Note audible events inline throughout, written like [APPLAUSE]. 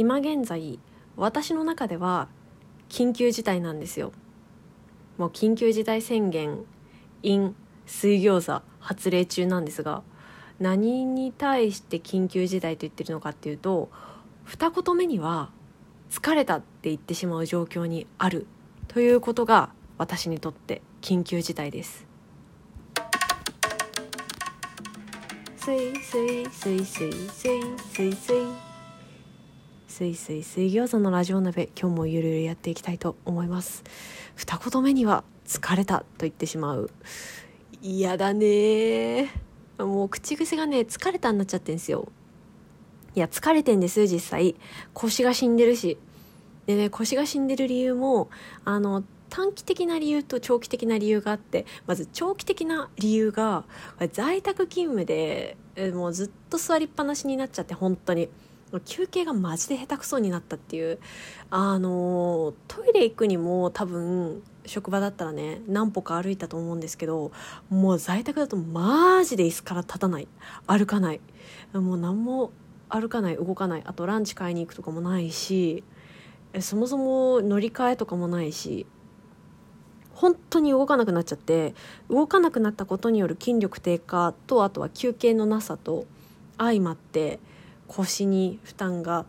今現在私の中では緊急事態なんですよ。もう緊急事態宣言 in 水餃子発令中なんですが何に対して緊急事態と言ってるのかっていうと二言目には疲れたって言ってしまう状況にあるということが私にとって緊急事態です。すいすいすいすいすいすいすいすいすい水餃子のラジオ鍋今日もゆるゆるやっていきたいと思います。二言目には疲れたと言ってしまう。嫌だねもう口癖がね疲れたになっちゃってんすよ。いや疲れてんです実際。腰が死んでるし。でね腰が死んでる理由もあの短期的な理由と長期的な理由があってまず長期的な理由が在宅勤務でもうずっと座りっぱなしになっちゃって本当に。休憩がマジで下手くそになったっていうあのトイレ行くにも多分職場だったらね何歩か歩いたと思うんですけどもう在宅だとマジで椅子から立たない。歩かない。もう何も歩かない。動かない。あとランチ買いに行くとかもないしそもそも乗り換えとかもないし本当に動かなくなっちゃって動かなくなったことによる筋力低下とあとは休憩のなさと相まって腰に負担が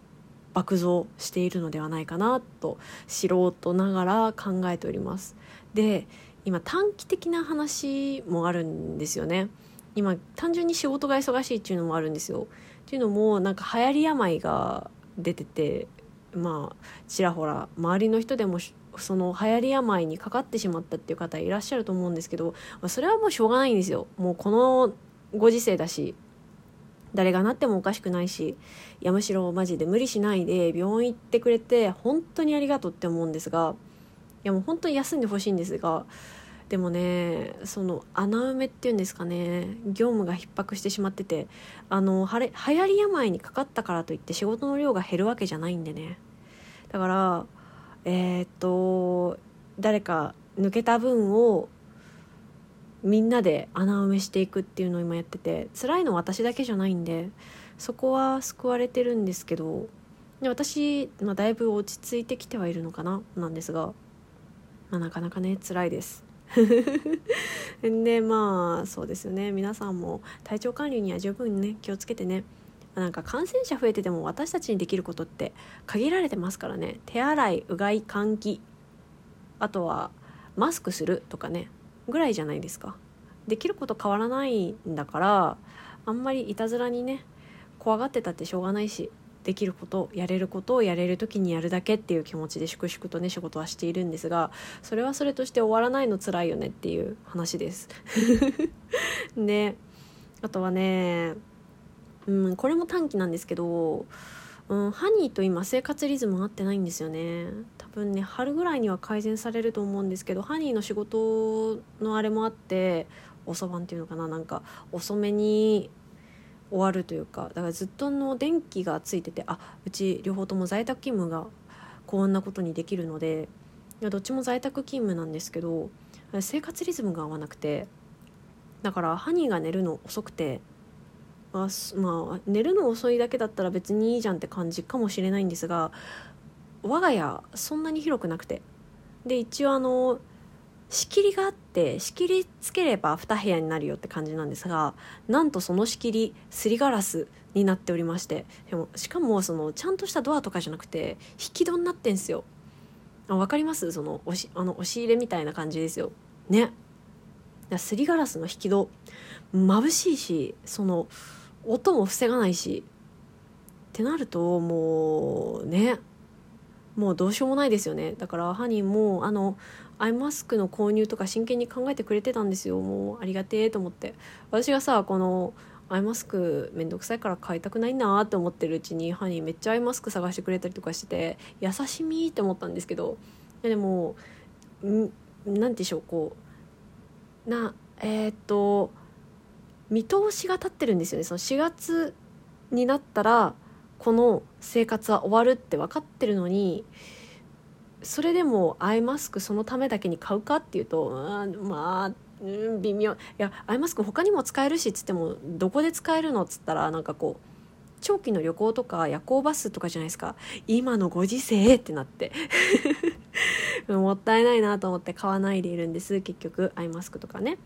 爆増しているのではないかなと素人ながら考えております。で今短期的な話もあるんですよね。今単純に仕事が忙しいっていうのもあるんですよ。っていうのもなんか流行り病が出ててまあちらほら周りの人でもその流行り病にかかってしまったっていう方いらっしゃると思うんですけどまあそれはもうしょうがないんですよ。もうこのご時世だし誰がなってもおかしくないしいやむしろマジで無理しないで病院行ってくれて本当にありがとうって思うんですがいやもう本当に休んでほしいんですがでもねその穴埋めっていうんですかね業務が逼迫してしまっててあのはれ流行り病にかかったからといって仕事の量が減るわけじゃないんでね。だからえー、っと誰か抜けた分をみんなで穴埋めしていくっていうのを今やってて辛いのは私だけじゃないんでそこは救われてるんですけどで私、まあ、だいぶ落ち着いてきてはいるのかななんですが、まあ、なかなかね辛いです。[LAUGHS] でまあそうですよね。皆さんも体調管理には十分ね気をつけてね。なんか感染者増えてても私たちにできることって限られてますからね。手洗いうがい換気あとはマスクするとかね。ぐらいじゃないですか。できること変わらないんだからあんまりいたずらにね怖がってたってしょうがないしできることやれることをやれる時にやるだけっていう気持ちで粛々とね仕事はしているんですがそれはそれとして終わらないの辛いよねっていう話です。で [LAUGHS] あとはねうんこれも短期なんですけどうん、ハニーと今生活リズム合ってないんですよね。分ね春ぐらいには改善されると思うんですけどハニーの仕事のあれもあって遅番っていうのかななんか遅めに終わるというかだからずっとの電気がついててあうち両方とも在宅勤務がこんなことにできるのでいやどっちも在宅勤務なんですけど生活リズムが合わなくてだからハニーが寝るの遅くてあまあ寝るの遅いだけだったら別にいいじゃんって感じかもしれないんですが我が家そんなに広くなくて。で一応あの仕切りがあって仕切りつければ2部屋になるよって感じなんですがなんとその仕切りすりガラスになっておりまして。でもしかもそのちゃんとしたドアとかじゃなくて引き戸になってんすよ。あ分かります？その押しあの押し入れみたいな感じですよ。ね。すりガラスの引き戸眩しいしその音も防がないし。ってなるともうね。もうどうしようもないですよね。だからハニーもあのアイマスクの購入とか真剣に考えてくれてたんですよ。もうありがてえと思って。私がさこのアイマスクめんどくさいから買いたくないなって思ってるうちにハニーめっちゃアイマスク探してくれたりとかしてて優しみって思ったんですけど。でも何て言うんでしょうこうなえー、っと見通しが立ってるんですよね。その4月になったらこの生活は終わるって分かってるのにそれでもアイマスクそのためだけに買うかっていうとまあうん、微妙。いやアイマスク他にも使えるしっつってもどこで使えるのっつったらなんかこう長期の旅行とか夜行バスとかじゃないですか。今のご時世ってなって。[LAUGHS] もったいないなと思って買わないでいるんです結局アイマスクとかね。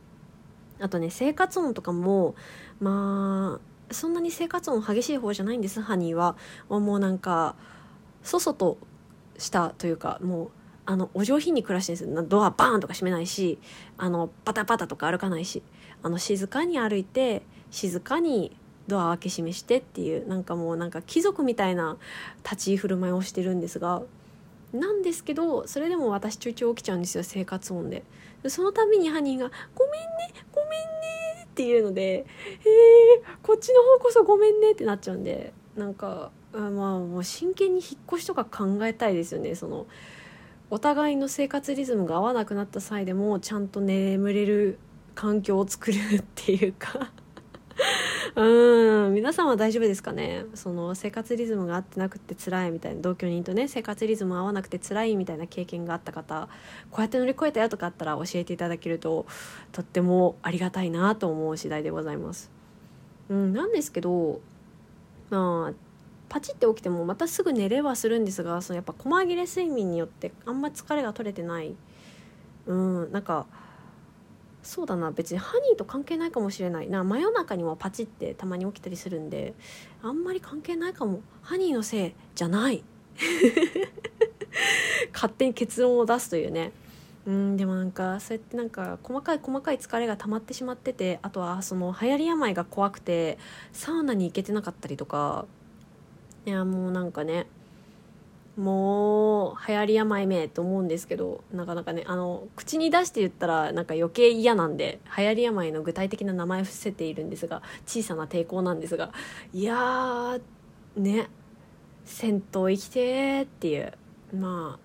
あとね生活音とかもまあそんなに生活音激しい方じゃないんです。ハニーは。もうなんかそそとしたというかもうあのお上品に暮らしてるんです。ドアバーンとか閉めないしあのパタパタとか歩かないしあの静かに歩いて静かにドア開け閉めしてっていうなんかもうなんか貴族みたいな立ち居振る舞いをしてるんですがなんですけどそれでも私ちょいちょい起きちゃうんですよ生活音で。その度に犯人が「ごめんね」っていうので「えー、こっちの方こそごめんね」ってなっちゃうんでなんかまあもう真剣に引っ越しとか考えたいですよね。そのお互いの生活リズムが合わなくなった際でもちゃんと眠れる環境を作るっていうか。うん。皆さんは大丈夫ですかね？その生活リズムが合ってなくて辛いみたいな同居人とね生活リズム合わなくて辛いみたいな経験があった方こうやって乗り越えたよとかあったら教えていただけるととってもありがたいなと思う次第でございます。うん、なんですけどまあパチって起きてもまたすぐ寝れはするんですがそのやっぱ細切れ睡眠によってあんまり疲れが取れてない。うんなんかそうだな別にハニーと関係ないかもしれないな。真夜中にもパチってたまに起きたりするんであんまり関係ないかも。ハニーのせいじゃない。[LAUGHS] 勝手に結論を出すというね。うんでもなんかそうやってなんか細かい細かい疲れが溜まってしまっててあとはその流行り病が怖くてサウナに行けてなかったりとか。いやもうなんかねもう流行り病めと思うんですけどなかなかねあの口に出して言ったらなんか余計嫌なんで流行り病の具体的な名前伏せているんですが小さな抵抗なんですがいやーね銭湯行きてーっていうま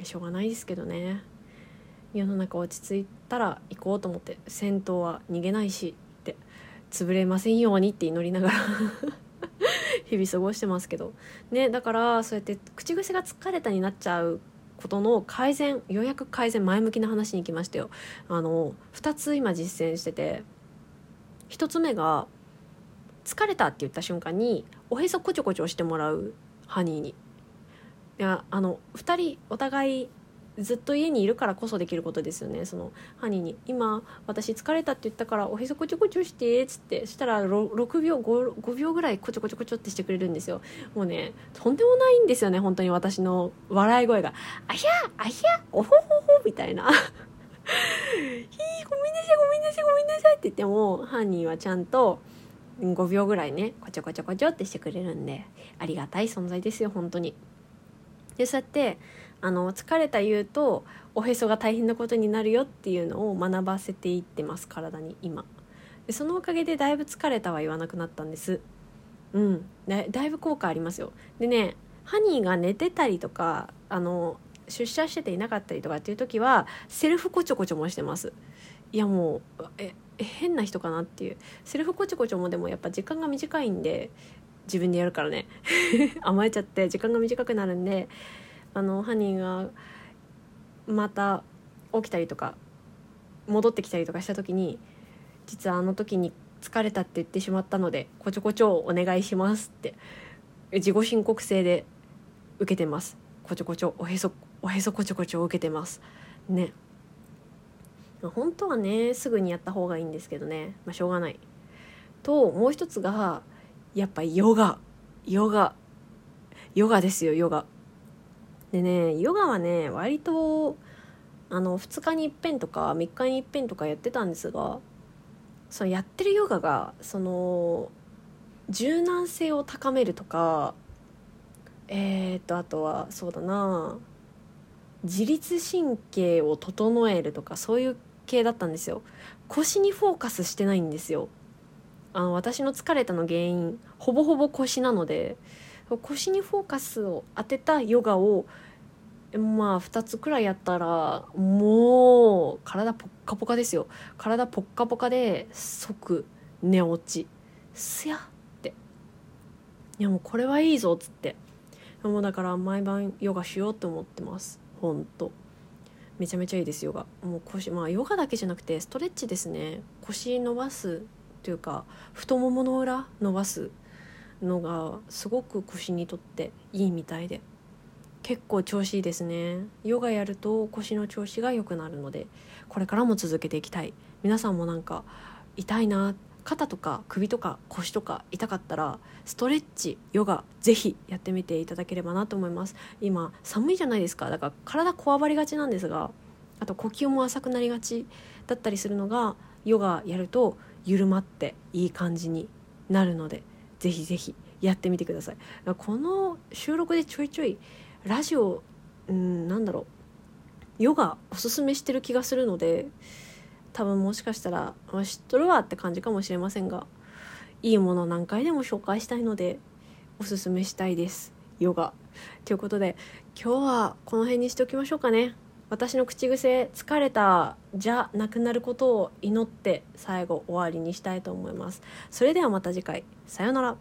あしょうがないですけどね。世の中落ち着いたら行こうと思って銭湯は逃げないしって潰れませんようにって祈りながら。日々過ごしてますけど。ねだからそうやって口癖が疲れたになっちゃうことの改善ようやく改善前向きな話に行きましたよ。あの2つ今実践してて。1つ目が疲れたって言った瞬間におへそこちょこちょしてもらうハニーに。いやあの2人お互いずっと家にいるからこそできることですよね。そのハニーに「今私疲れたって言ったからおへそこちょこちょして」っつってそしたら 6, 秒 5, 5秒ぐらいこちょこちょこちょってしてくれるんですよ。もうねとんでもないんですよね本当に私の笑い声が「あひゃあひゃおほほほ」みたいな「[LAUGHS] ひーごめんなさいごめんなさいごめんなさい」って言ってもハニーはちゃんと5秒ぐらいねこちょこちょこちょってしてくれるんでありがたい存在ですよ本当に。でそうやってあの疲れた言うとおへそが大変なことになるよっていうのを学ばせていってます体に今。でそのおかげでだいぶ疲れたは言わなくなったんです。うん。だいぶ効果ありますよ。でねハニーが寝てたりとかあの出社してていなかったりとかっていう時はセルフこちょこちょもしてます。いやもうえ変な人かなっていう。セルフこちょこちょもでもやっぱ時間が短いんで自分でやるからね。[LAUGHS] 甘えちゃって時間が短くなるんであの犯人がまた起きたりとか戻ってきたりとかした時に実はあの時に疲れたって言ってしまったのでこちょこちょお願いしますって自己申告制で受けてます。こちょこちょおへそおへそこちょこちょ受けてます。ね。本当はねすぐにやった方がいいんですけどね。まあしょうがない。ともう一つがやっぱヨガ。ヨガ。ヨガですよヨガ。でねヨガはね割とあの2日にいっぺんとか3日にいっぺんとかやってたんですがそのやってるヨガがその柔軟性を高めるとかえー、っとあとはそうだな自律神経を整えるとかそういう系だったんですよ。腰にフォーカスしてないんですよ。あの私の疲れたの原因ほぼほぼ腰なので腰にフォーカスを当てたヨガをまあ2つくらいやったらもう体ポッカポカですよ。体ポッカポカで即寝落ち。すやって。いやもうこれはいいぞっつって。もうだから毎晩ヨガしようと思ってます。ほんと。めちゃめちゃいいですヨガ。もう腰まあヨガだけじゃなくてストレッチですね。腰伸ばすというか太ももの裏伸ばすのがすごく腰にとっていいみたいで。結構調子いいですね。ヨガやると腰の調子が良くなるのでこれからも続けていきたい。皆さんもなんか痛いな肩とか首とか腰とか痛かったらストレッチヨガぜひやってみていただければなと思います。今寒いじゃないですか。だから体こわばりがちなんですがあと呼吸も浅くなりがちだったりするのがヨガやると緩まっていい感じになるのでぜひぜひやってみてください。この収録でちょいちょいラジオうんなんだろうヨガおすすめしてる気がするので多分もしかしたら知っとるわって感じかもしれませんがいいもの何回でも紹介したいのでおすすめしたいです。ヨガ。ということで今日はこの辺にしておきましょうかね。私の口癖疲れたじゃなくなることを祈って最後終わりにしたいと思います。それではまた次回。さようなら。